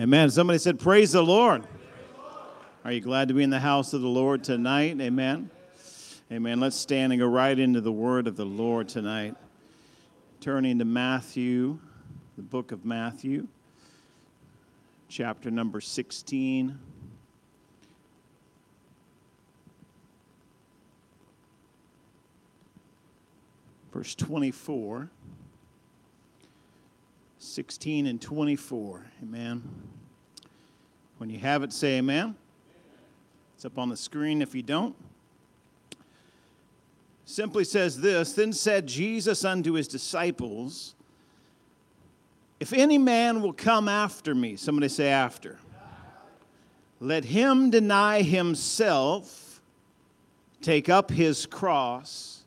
Amen. Somebody said, Praise the Lord. Are you glad to be in the house of the Lord tonight? Amen. Amen. Let's stand and go right into the word of the Lord tonight. Turning to Matthew, the book of Matthew, chapter number 16. Verse 24. 16 and 24. Amen. When you have it, say amen. It's up on the screen if you don't. Simply says this Then said Jesus unto his disciples, If any man will come after me, somebody say after, let him deny himself, take up his cross,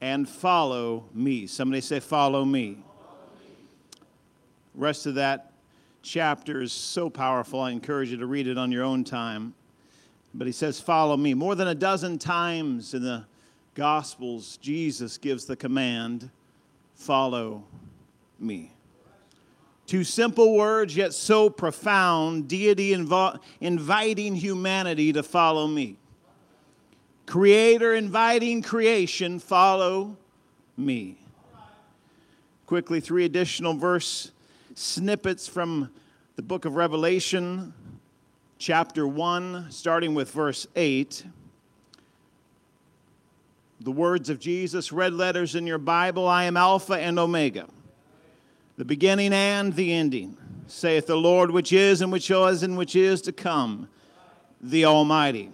and follow me. Somebody say, Follow me rest of that chapter is so powerful. I encourage you to read it on your own time. But he says, Follow me. More than a dozen times in the Gospels, Jesus gives the command, Follow me. Two simple words, yet so profound, deity inviting humanity to follow me. Creator inviting creation, follow me. Quickly, three additional verse snippets from the book of Revelation, chapter 1, starting with verse 8. The words of Jesus, red letters in your Bible I am Alpha and Omega, the beginning and the ending, saith the Lord, which is and which was and which is to come, the Almighty.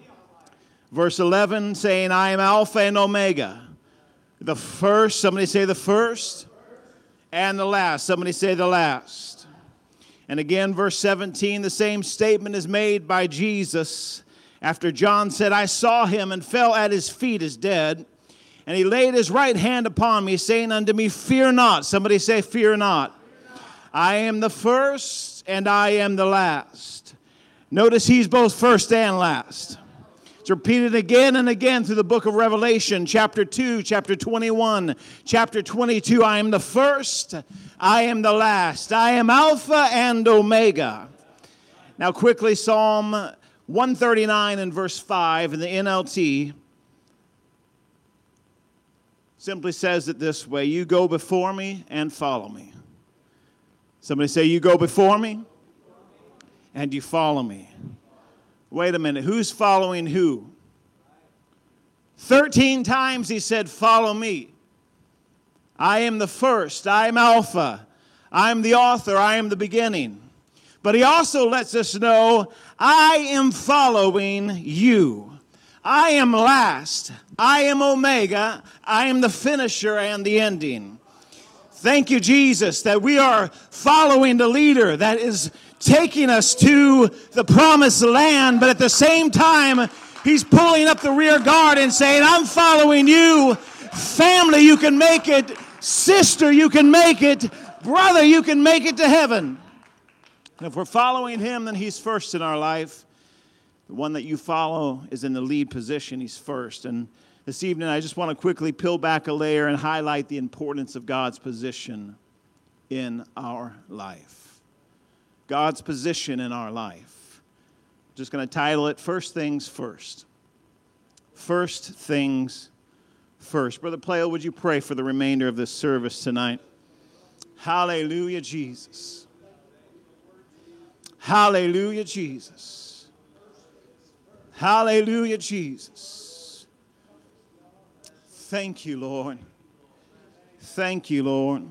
Verse 11 saying, I am Alpha and Omega, the first, somebody say the first, and the last. Somebody say the last. And again, verse 17, the same statement is made by Jesus after John said, I saw him and fell at his feet as dead. And he laid his right hand upon me, saying unto me, Fear not. Somebody say, Fear not. I am the first and I am the last. Notice he's both first and last. It's repeated again and again through the book of Revelation, chapter 2, chapter 21, chapter 22. I am the first, I am the last, I am Alpha and Omega. Now, quickly, Psalm 139 and verse 5 in the NLT simply says it this way You go before me and follow me. Somebody say, You go before me and you follow me. Wait a minute, who's following who? 13 times he said, Follow me. I am the first, I am Alpha, I am the author, I am the beginning. But he also lets us know, I am following you. I am last, I am Omega, I am the finisher and the ending. Thank you, Jesus, that we are following the leader that is taking us to the promised land, but at the same time, he's pulling up the rear guard and saying, I'm following you. Family, you can make it. Sister, you can make it. Brother, you can make it to heaven. And if we're following him, then he's first in our life. The one that you follow is in the lead position, he's first. And this evening, I just want to quickly peel back a layer and highlight the importance of God's position in our life. God's position in our life. I'm just going to title it First Things First. First Things First. Brother Playo, would you pray for the remainder of this service tonight? Hallelujah, Jesus. Hallelujah, Jesus. Hallelujah, Jesus. Thank you, Lord. Thank you, Lord.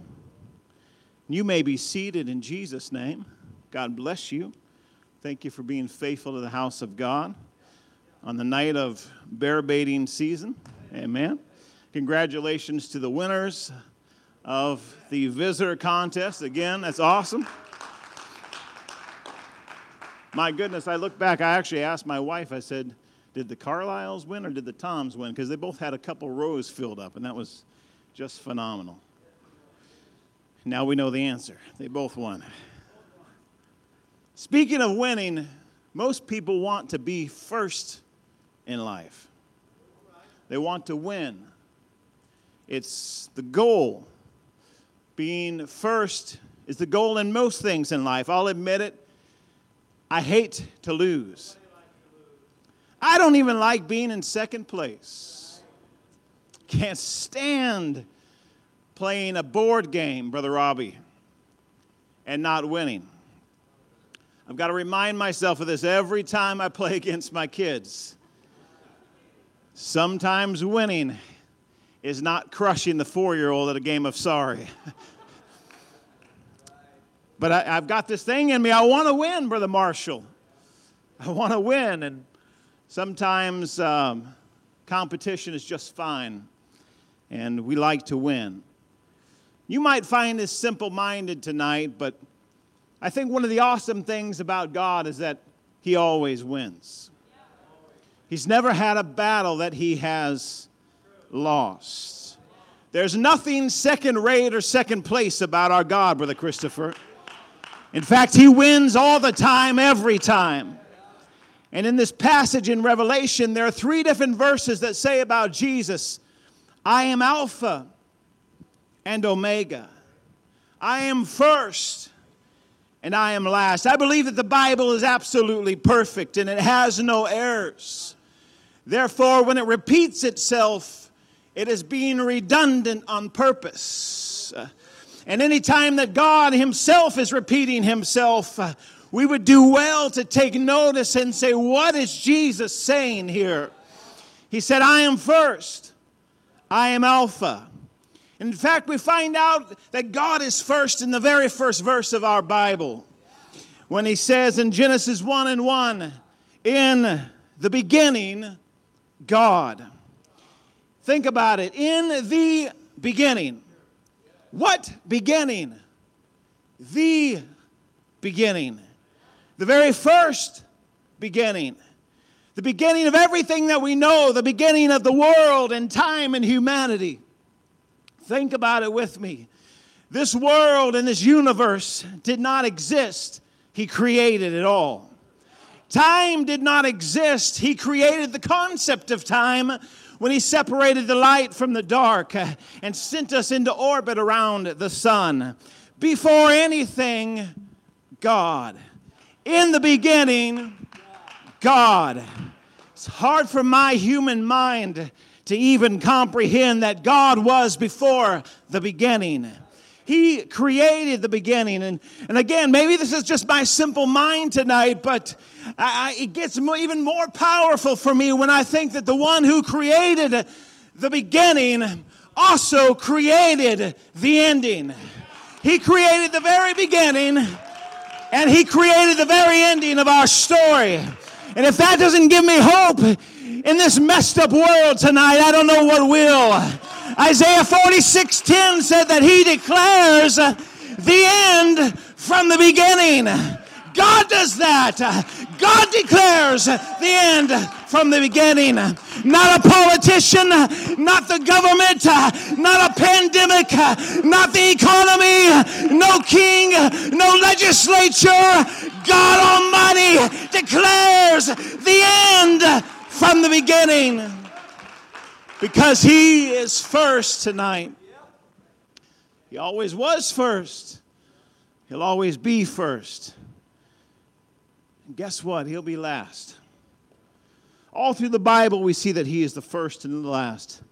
You may be seated in Jesus' name. God bless you. Thank you for being faithful to the house of God on the night of bear baiting season. Amen. Congratulations to the winners of the visitor contest. Again, that's awesome. My goodness, I look back, I actually asked my wife, I said, did the Carlisles win or did the Toms win? Because they both had a couple rows filled up, and that was just phenomenal. Now we know the answer. They both won. Speaking of winning, most people want to be first in life. They want to win. It's the goal. Being first is the goal in most things in life. I'll admit it. I hate to lose. I don't even like being in second place. Can't stand playing a board game, Brother Robbie, and not winning. I've got to remind myself of this every time I play against my kids. Sometimes winning is not crushing the four year old at a game of sorry. but I, have got this thing in me. I want to win, Brother Marshall. I want to win. And sometimes um, competition is just fine, and we like to win. You might find this simple minded tonight, but I think one of the awesome things about God is that He always wins. He's never had a battle that He has lost. There's nothing second rate or second place about our God, Brother Christopher. In fact, He wins all the time, every time. And in this passage in Revelation, there are three different verses that say about Jesus I am Alpha and Omega. I am first and I am last. I believe that the Bible is absolutely perfect and it has no errors. Therefore, when it repeats itself, it is being redundant on purpose. And any time that God Himself is repeating Himself, uh, we would do well to take notice and say, What is Jesus saying here? He said, I am first, I am Alpha. In fact, we find out that God is first in the very first verse of our Bible when He says in Genesis 1 and 1, In the beginning, God. Think about it. In the beginning. What beginning? The beginning the very first beginning, the beginning of everything that we know, the beginning of the world and time and humanity. Think about it with me. This world and this universe did not exist, He created it all. Time did not exist, He created the concept of time when He separated the light from the dark and sent us into orbit around the sun. Before anything, God. In the beginning, God. It's hard for my human mind to even comprehend that God was before the beginning. He created the beginning. And, and again, maybe this is just my simple mind tonight, but I, it gets even more powerful for me when I think that the one who created the beginning also created the ending. He created the very beginning and He created the very ending of our story. And if that doesn't give me hope in this messed up world tonight, I don't know what will. Isaiah 46 10 said that He declares the end from the beginning. God does that. God declares the end from the beginning. Not a politician, not the government, not a pandemic, not the economy, no king, no legislature. God Almighty declares the end from the beginning because He is first tonight. He always was first, He'll always be first. And guess what? He'll be last. All through the Bible, we see that He is the first and the last.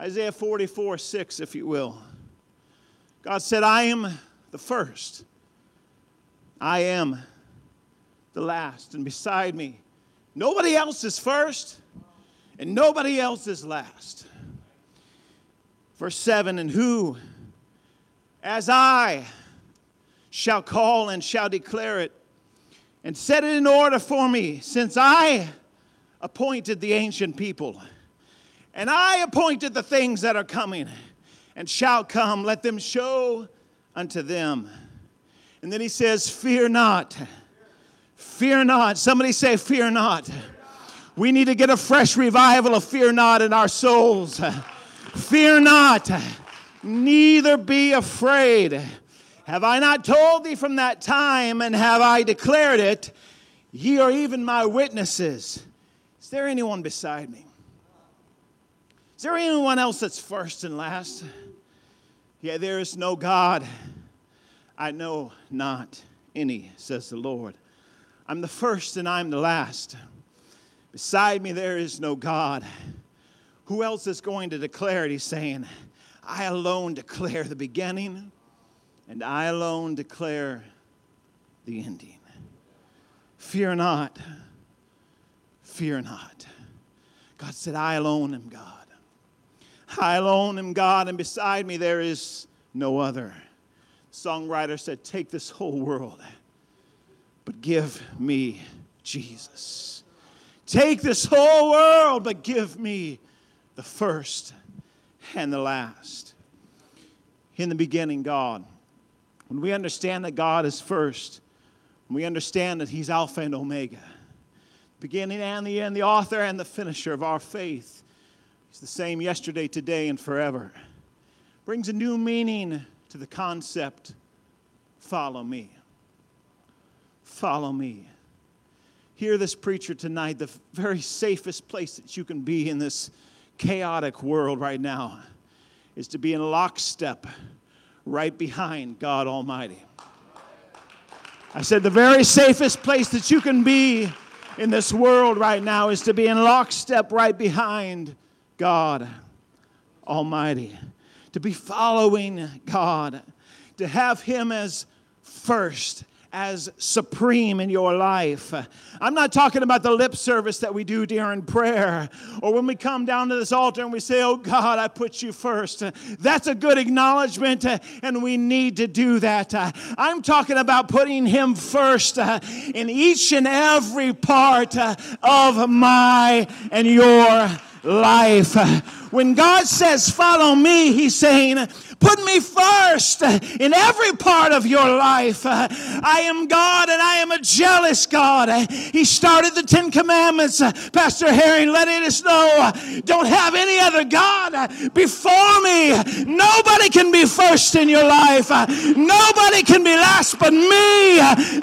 Isaiah 44 6, if you will. God said, I am the first, I am the last, and beside me, nobody else is first, and nobody else is last. Verse 7 And who, as I, shall call and shall declare it, and set it in order for me, since I appointed the ancient people, and I appointed the things that are coming and shall come. Let them show unto them. And then he says, Fear not. Fear not. Somebody say, Fear not. We need to get a fresh revival of fear not in our souls. Fear not, neither be afraid. Have I not told thee from that time, and have I declared it? Ye are even my witnesses. Is there anyone beside me? Is there anyone else that's first and last? Yeah, there is no God. I know not any, says the Lord. I'm the first and I'm the last. Beside me, there is no God. Who else is going to declare it? He's saying, I alone declare the beginning, and I alone declare the ending. Fear not. Fear not. God said, I alone am God. I alone am God, and beside me there is no other. songwriter said, Take this whole world, but give me Jesus. Take this whole world, but give me the first and the last. In the beginning, God. When we understand that God is first, when we understand that He's Alpha and Omega, beginning and the end, the author and the finisher of our faith, He's the same yesterday, today, and forever. Brings a new meaning to the concept follow me. Follow me hear this preacher tonight, the very safest place that you can be in this chaotic world right now is to be in lockstep right behind God Almighty. I said, the very safest place that you can be in this world right now is to be in lockstep right behind God Almighty. To be following God, to have Him as first as supreme in your life. I'm not talking about the lip service that we do during prayer or when we come down to this altar and we say, Oh God, I put you first. That's a good acknowledgement and we need to do that. I'm talking about putting Him first uh, in each and every part uh, of my and your life. When God says, Follow me, He's saying, Put me first in every part of your life. I am God and I am a jealous God. He started the Ten Commandments, Pastor Herring, letting us know don't have any other God before me. Nobody can be first in your life. Nobody can be last but me.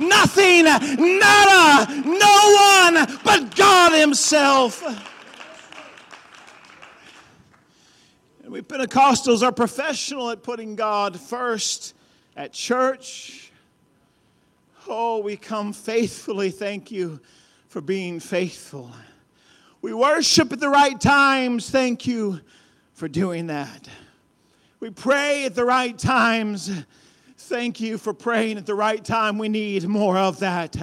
Nothing, nada, no one but God Himself. We Pentecostals are professional at putting God first at church. Oh, we come faithfully. Thank you for being faithful. We worship at the right times. Thank you for doing that. We pray at the right times. Thank you for praying at the right time. We need more of that.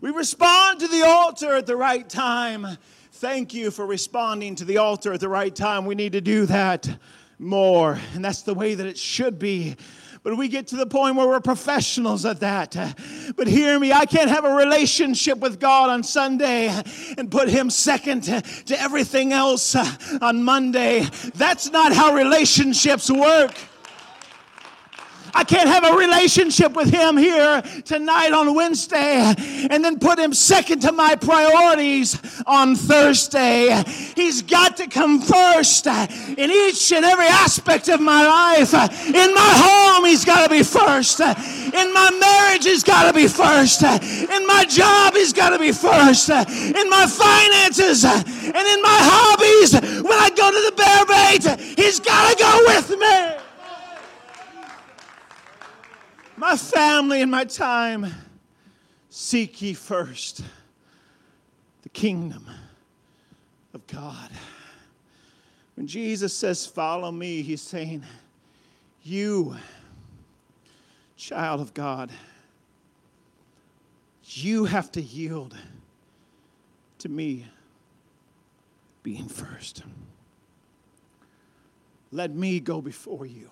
We respond to the altar at the right time. Thank you for responding to the altar at the right time. We need to do that more. And that's the way that it should be. But we get to the point where we're professionals at that. But hear me, I can't have a relationship with God on Sunday and put Him second to everything else on Monday. That's not how relationships work. I can't have a relationship with him here tonight on Wednesday and then put him second to my priorities on Thursday. He's got to come first in each and every aspect of my life. In my home, he's got to be first. In my marriage, he's got to be first. In my job, he's got to be first. In my finances and in my hobbies, when I go to the bear bait, he's got to go with me my family and my time. Seek ye first the kingdom of God. When Jesus says, Follow me, he's saying, You, child of God, you have to yield to me being first. Let me go before you.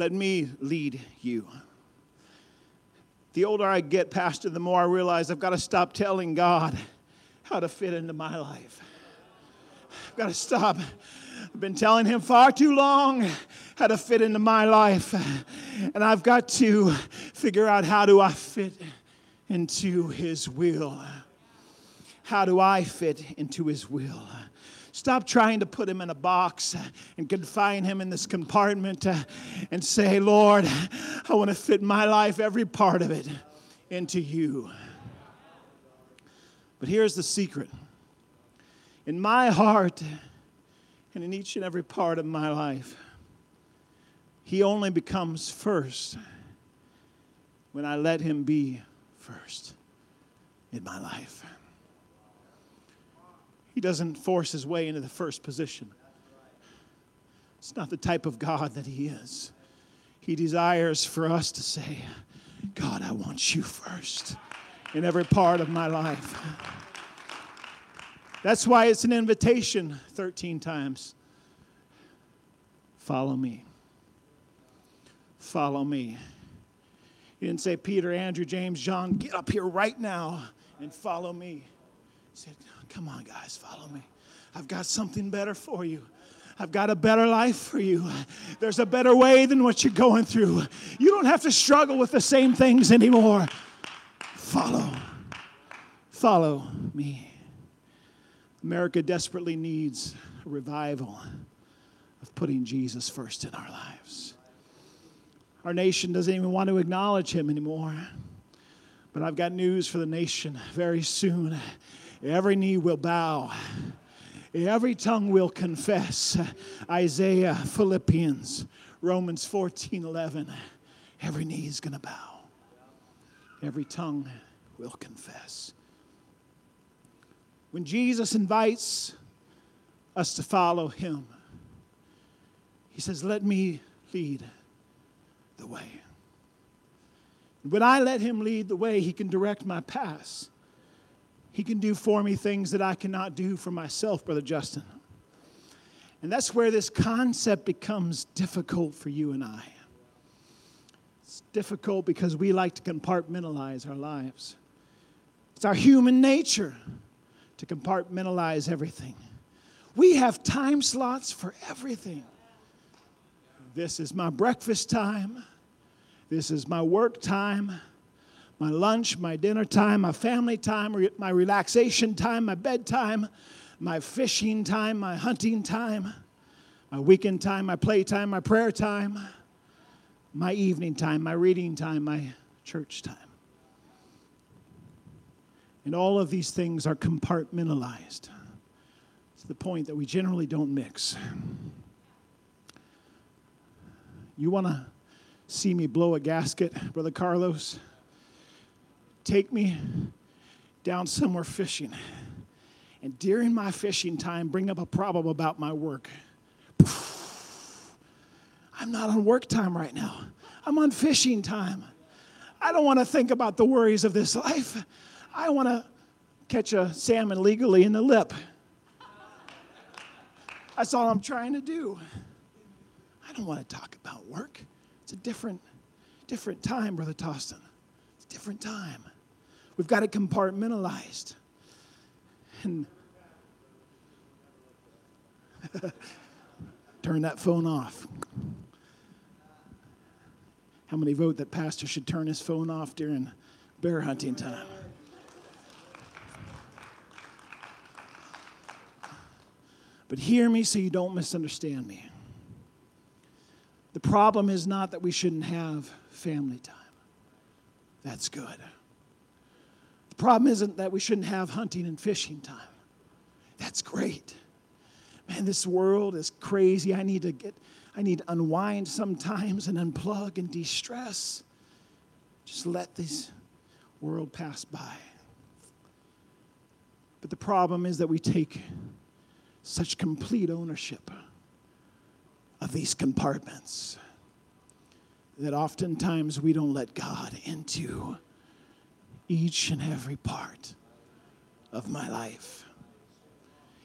Let me lead you. The older I get, Pastor, the more I realize I've got to stop telling God how to fit into my life. I've got to stop. I've been telling him far too long how to fit into my life. And I've got to figure out how do I fit into his will. How do I fit into his will? Stop trying to put him in a box and confine him in this compartment and say, Lord, I want to fit my life, every part of it, into you. But here's the secret in my heart and in each and every part of my life, he only becomes first when I let him be first. in my life. He doesn't force his way into the first position. It's not the type of God that he is. He desires for us to say, God, I want you first in every part of my life. That's why it's an invitation 13 times. Follow me. Follow me. He didn't say, Peter, Andrew, James, John, get up here right now and follow me. Said, Come on, guys, follow me. I've got something better for you. I've got a better life for you. There's a better way than what you're going through. You don't have to struggle with the same things anymore. Follow. Follow me. America desperately needs a revival of putting Jesus first in our lives. Our nation doesn't even want to acknowledge him anymore. But I've got news for the nation very soon. Every knee will bow, every tongue will confess. Isaiah, Philippians, Romans 14 11. Every knee is going to bow, every tongue will confess. When Jesus invites us to follow him, he says, Let me lead the way. When I let Him lead the way, He can direct my paths. He can do for me things that I cannot do for myself, Brother Justin. And that's where this concept becomes difficult for you and I. It's difficult because we like to compartmentalize our lives. It's our human nature to compartmentalize everything. We have time slots for everything. This is my breakfast time. This is my work time, my lunch, my dinner time, my family time, my relaxation time, my bedtime, my fishing time, my hunting time, my weekend time, my playtime, my prayer time, my evening time, my reading time, my church time. And all of these things are compartmentalized. It's the point that we generally don't mix. You want to see me blow a gasket, Brother Carlos, take me down somewhere fishing. And during my fishing time, bring up a problem about my work. I'm not on work time right now. I'm on fishing time. I don't want to think about the worries of this life. I want to catch a salmon legally in the lip. That's all I'm trying to do. I don't want to talk about work. It's a different, different time, Brother Toston. It's a different time. We've got it compartmentalized. And turn that phone off. How many vote that pastor should turn his phone off during bear hunting time? But hear me so you don't misunderstand me. The problem is not that we shouldn't have family time. That's good. The problem isn't that we shouldn't have hunting and fishing time. That's great. Man, this world is crazy. I need to get I need to unwind sometimes and unplug and de-stress. Just let this world pass by. But the problem is that we take such complete ownership of these compartments that oftentimes we don't let God into each and every part of my life.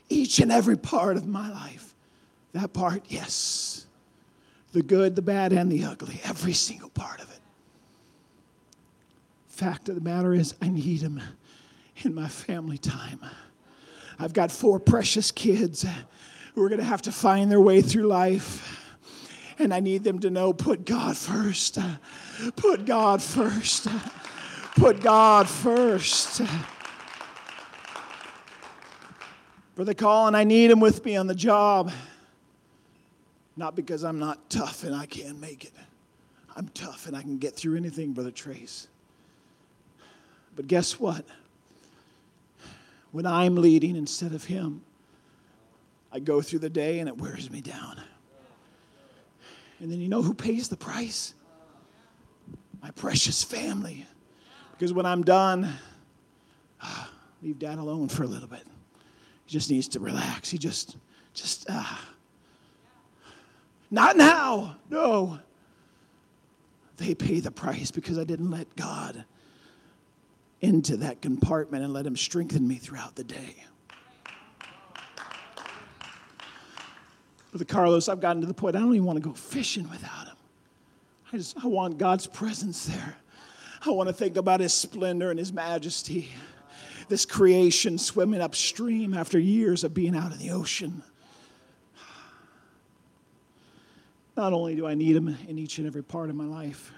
Each and every part of my life. That part, yes. The good, the bad, and the ugly. Every single part of it. Fact of the matter is, I need Him in my family time. I've got four precious kids who are going to have to find their way through life. And I need them to know put God first. Put God first. Put God first. Brother Colin, I need him with me on the job. Not because I'm not tough and I can't make it. I'm tough and I can get through anything, Brother Trace. But guess what? When I'm leading instead of him, I go through the day and it wears me down. And then you know who pays the price? My precious family. Because when I'm done, leave dad alone for a little bit. He just needs to relax. He just, just, ah. Uh, not now. No. They pay the price because I didn't let God into that compartment and let Him strengthen me throughout the day. Brother Carlos, I've gotten to the point I don't even want to go fishing without Him. I just I want God's presence there. I want to think about His splendor and His majesty. This creation swimming upstream after years of being out in the ocean. Not only do I need Him in each and every part of my life,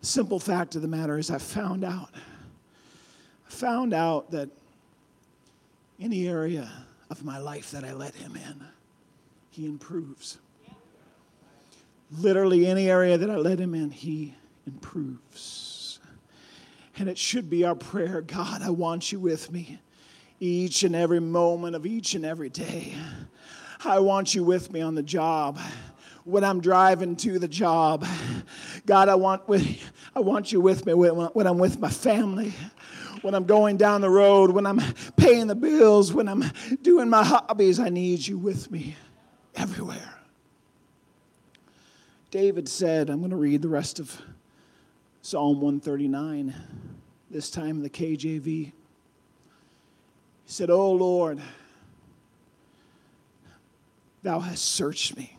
the simple fact of the matter is I found out. I found out that any area of my life that I let Him in, He improves. Literally, any area that I let Him in, He improves. And it should be our prayer God, I want you with me each and every moment of each and every day. I want you with me on the job when I'm driving to the job. God, I want, with, I want you with me when I'm with my family, when I'm going down the road, when I'm paying the bills, when I'm doing my hobbies. I need you with me everywhere. David said, I'm going to read the rest of Psalm 139, this time the KJV. He said, Oh Lord, thou hast searched me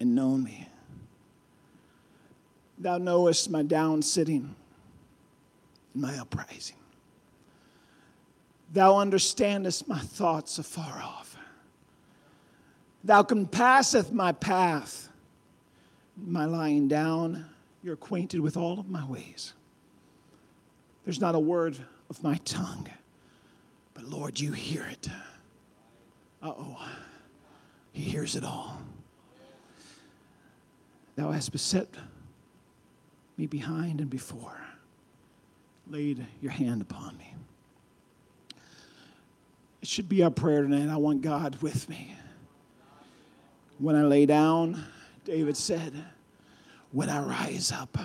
and known me. Thou knowest my down sitting and my uprising. Thou understandest my thoughts afar off. Thou compasseth my path, my lying down. You're acquainted with all of my ways. There's not a word of my tongue, but Lord, you hear it. Uh oh, He hears it all. Thou hast beset me behind and before, laid your hand upon me. It should be our prayer tonight. I want God with me. When I lay down, David said, when I rise up,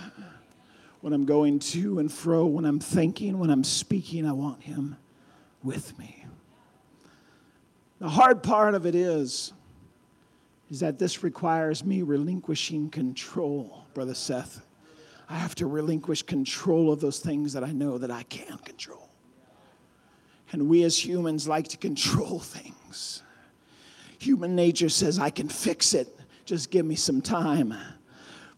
when I'm going to and fro, when I'm thinking, when I'm speaking, I want Him with me. The hard part of it is, is that this requires me relinquishing control, Brother Seth. I have to relinquish control of those things that I know that I can't control. And we as humans like to control things. Human nature says, I can fix it, just give me some time.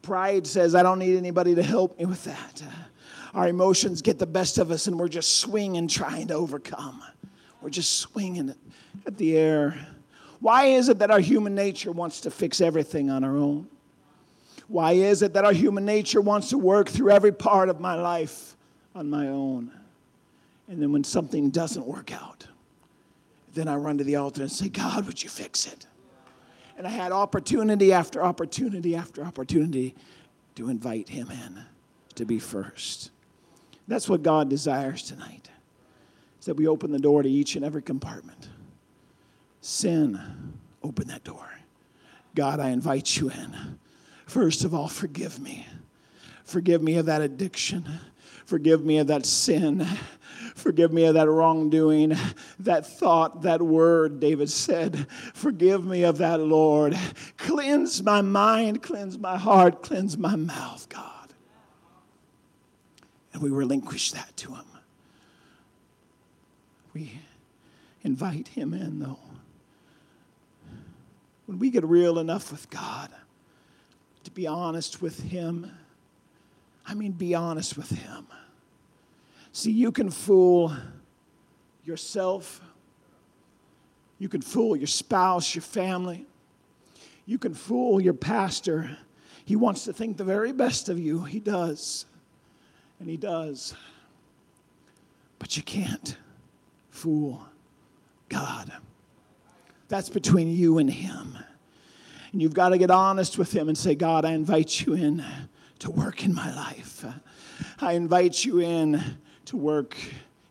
Pride says, I don't need anybody to help me with that. Uh, our emotions get the best of us, and we're just swinging, trying to overcome. We're just swinging at the air. Why is it that our human nature wants to fix everything on our own? Why is it that our human nature wants to work through every part of my life on my own? And then when something doesn't work out, then I run to the altar and say, God, would you fix it? And I had opportunity after opportunity after opportunity to invite him in to be first. That's what God desires tonight. Is that we open the door to each and every compartment. Sin, open that door. God, I invite you in. First of all, forgive me. Forgive me of that addiction. Forgive me of that sin. Forgive me of that wrongdoing, that thought, that word, David said. Forgive me of that, Lord. Cleanse my mind, cleanse my heart, cleanse my mouth, God. And we relinquish that to Him. We invite Him in, though when we get real enough with God to be honest with Him, I mean, be honest with Him. See, you can fool yourself, you can fool your spouse, your family, you can fool your pastor. He wants to think the very best of you. He does. And he does. But you can't fool God. That's between you and Him. And you've got to get honest with Him and say, God, I invite you in to work in my life. I invite you in to work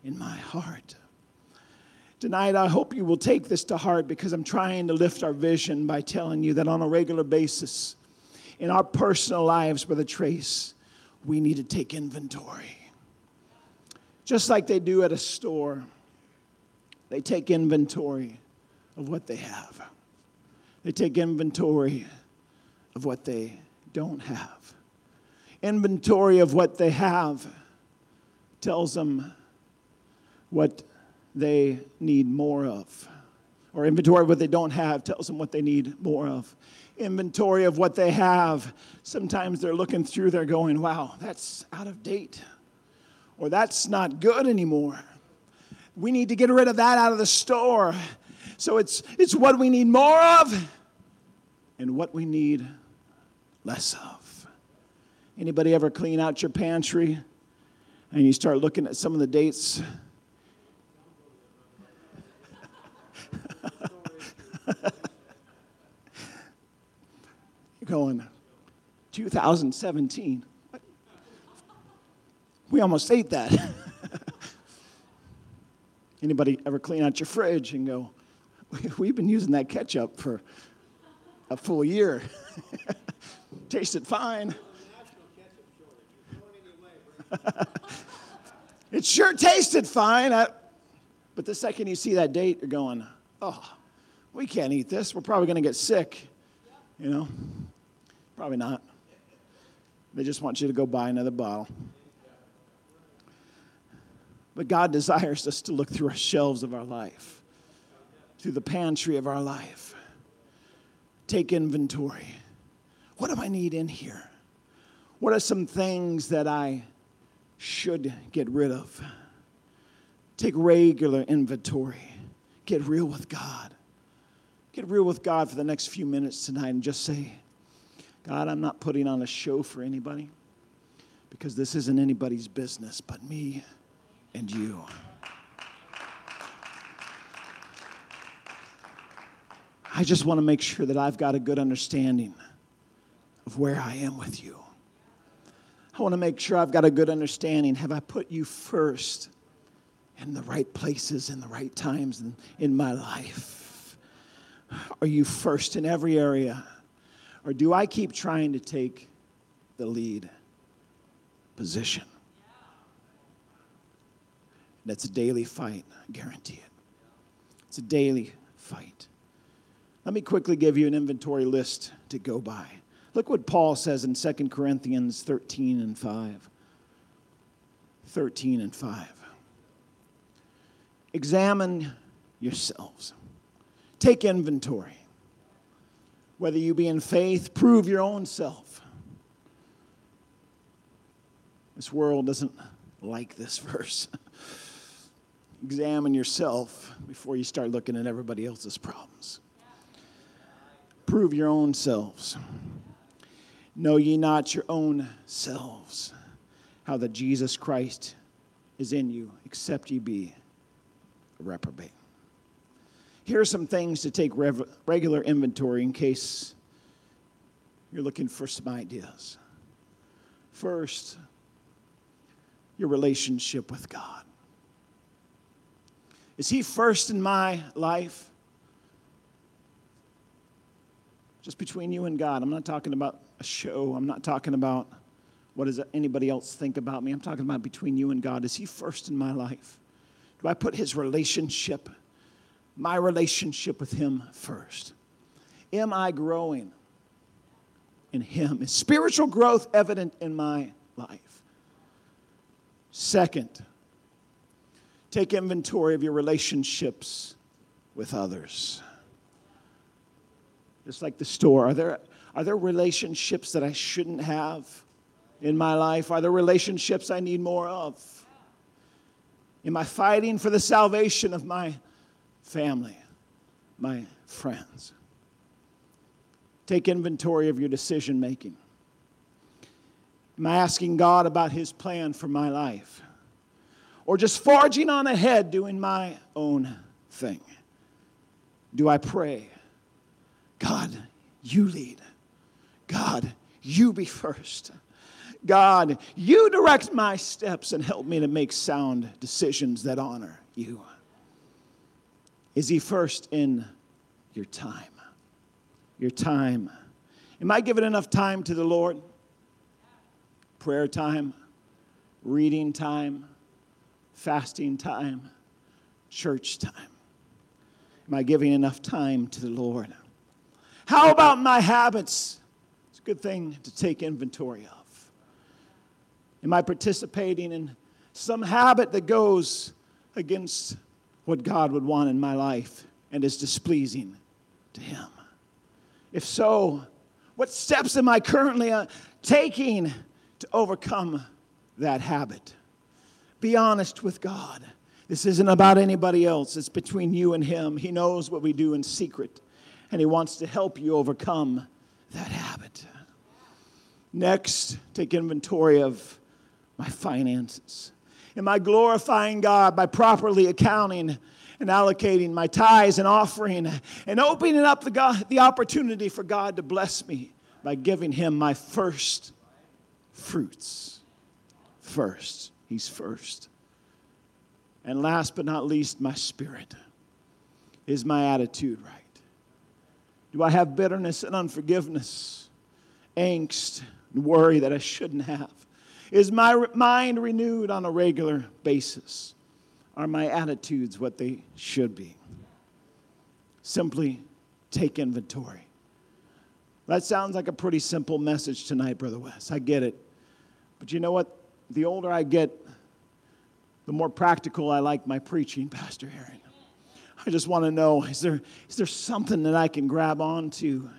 in my heart. Tonight, I hope you will take this to heart because I'm trying to lift our vision by telling you that on a regular basis, in our personal lives, Brother Trace, we need to take inventory just like they do at a store. They take inventory of what they have, they take inventory of what they don't have. Inventory of what they have tells them what they need more of. Or inventory of what they don't have tells them what they need more of. Inventory of what they have, sometimes they're looking through, they're going, wow, that's out of date. Or that's not good anymore. We need to get rid of that out of the store. So it's, it's what we need more of and what we need less of. Anybody ever clean out your pantry and you start looking at some of the dates? You're going, 2017. We almost ate that. Anybody ever clean out your fridge and go, we've been using that ketchup for a full year. Tasted fine. It sure tasted fine. I, but the second you see that date, you're going, oh, we can't eat this. We're probably going to get sick. You know? Probably not. They just want you to go buy another bottle. But God desires us to look through our shelves of our life, through the pantry of our life. Take inventory. What do I need in here? What are some things that I should get rid of? Take regular inventory. Get real with God. Get real with God for the next few minutes tonight and just say, God, I'm not putting on a show for anybody because this isn't anybody's business but me and you. I just want to make sure that I've got a good understanding of where I am with you. I want to make sure I've got a good understanding. Have I put you first in the right places, in the right times in, in my life? Are you first in every area? Or do I keep trying to take the lead position? That's a daily fight, I guarantee it. It's a daily fight. Let me quickly give you an inventory list to go by. Look what Paul says in 2 Corinthians 13 and 5. 13 and 5. Examine yourselves, take inventory. Whether you be in faith, prove your own self. This world doesn't like this verse. Examine yourself before you start looking at everybody else's problems. Prove your own selves. Know ye not your own selves, how that Jesus Christ is in you, except ye be a reprobate. Here are some things to take rev- regular inventory in case you're looking for some ideas. First, your relationship with God. Is He first in my life? Just between you and God. I'm not talking about a show. I'm not talking about what does anybody else think about me. I'm talking about between you and God. Is He first in my life? Do I put His relationship, my relationship with Him first? Am I growing in Him? Is spiritual growth evident in my life? Second, take inventory of your relationships with others. Just like the store, are there, are there relationships that I shouldn't have in my life? Are there relationships I need more of? Am I fighting for the salvation of my family, my friends? Take inventory of your decision making. Am I asking God about His plan for my life? Or just forging on ahead doing my own thing? Do I pray? God, you lead. God, you be first. God, you direct my steps and help me to make sound decisions that honor you. Is He first in your time? Your time. Am I giving enough time to the Lord? Prayer time, reading time, fasting time, church time? Am I giving enough time to the Lord? How about my habits? A good thing to take inventory of. Am I participating in some habit that goes against what God would want in my life and is displeasing to Him? If so, what steps am I currently uh, taking to overcome that habit? Be honest with God. This isn't about anybody else, it's between you and Him. He knows what we do in secret, and He wants to help you overcome that habit. Next, take inventory of my finances. Am I glorifying God by properly accounting and allocating my tithes and offering and opening up the, God, the opportunity for God to bless me by giving Him my first fruits? First. He's first. And last but not least, my spirit. Is my attitude right? Do I have bitterness and unforgiveness, angst and worry that I shouldn't have? Is my mind renewed on a regular basis? Are my attitudes what they should be? Simply take inventory. That sounds like a pretty simple message tonight, Brother Wes. I get it. But you know what? The older I get, the more practical I like my preaching, Pastor Aaron. I just want to know is there, is there something that I can grab onto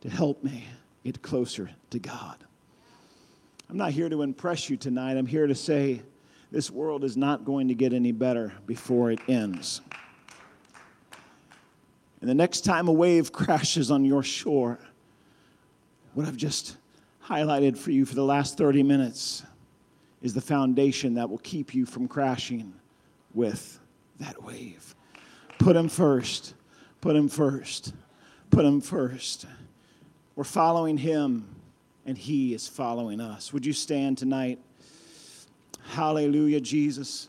to help me get closer to God? I'm not here to impress you tonight. I'm here to say this world is not going to get any better before it ends. And the next time a wave crashes on your shore, what I've just highlighted for you for the last 30 minutes is the foundation that will keep you from crashing with that wave. Put him first. Put him first. Put him first. We're following him, and he is following us. Would you stand tonight? Hallelujah, Jesus.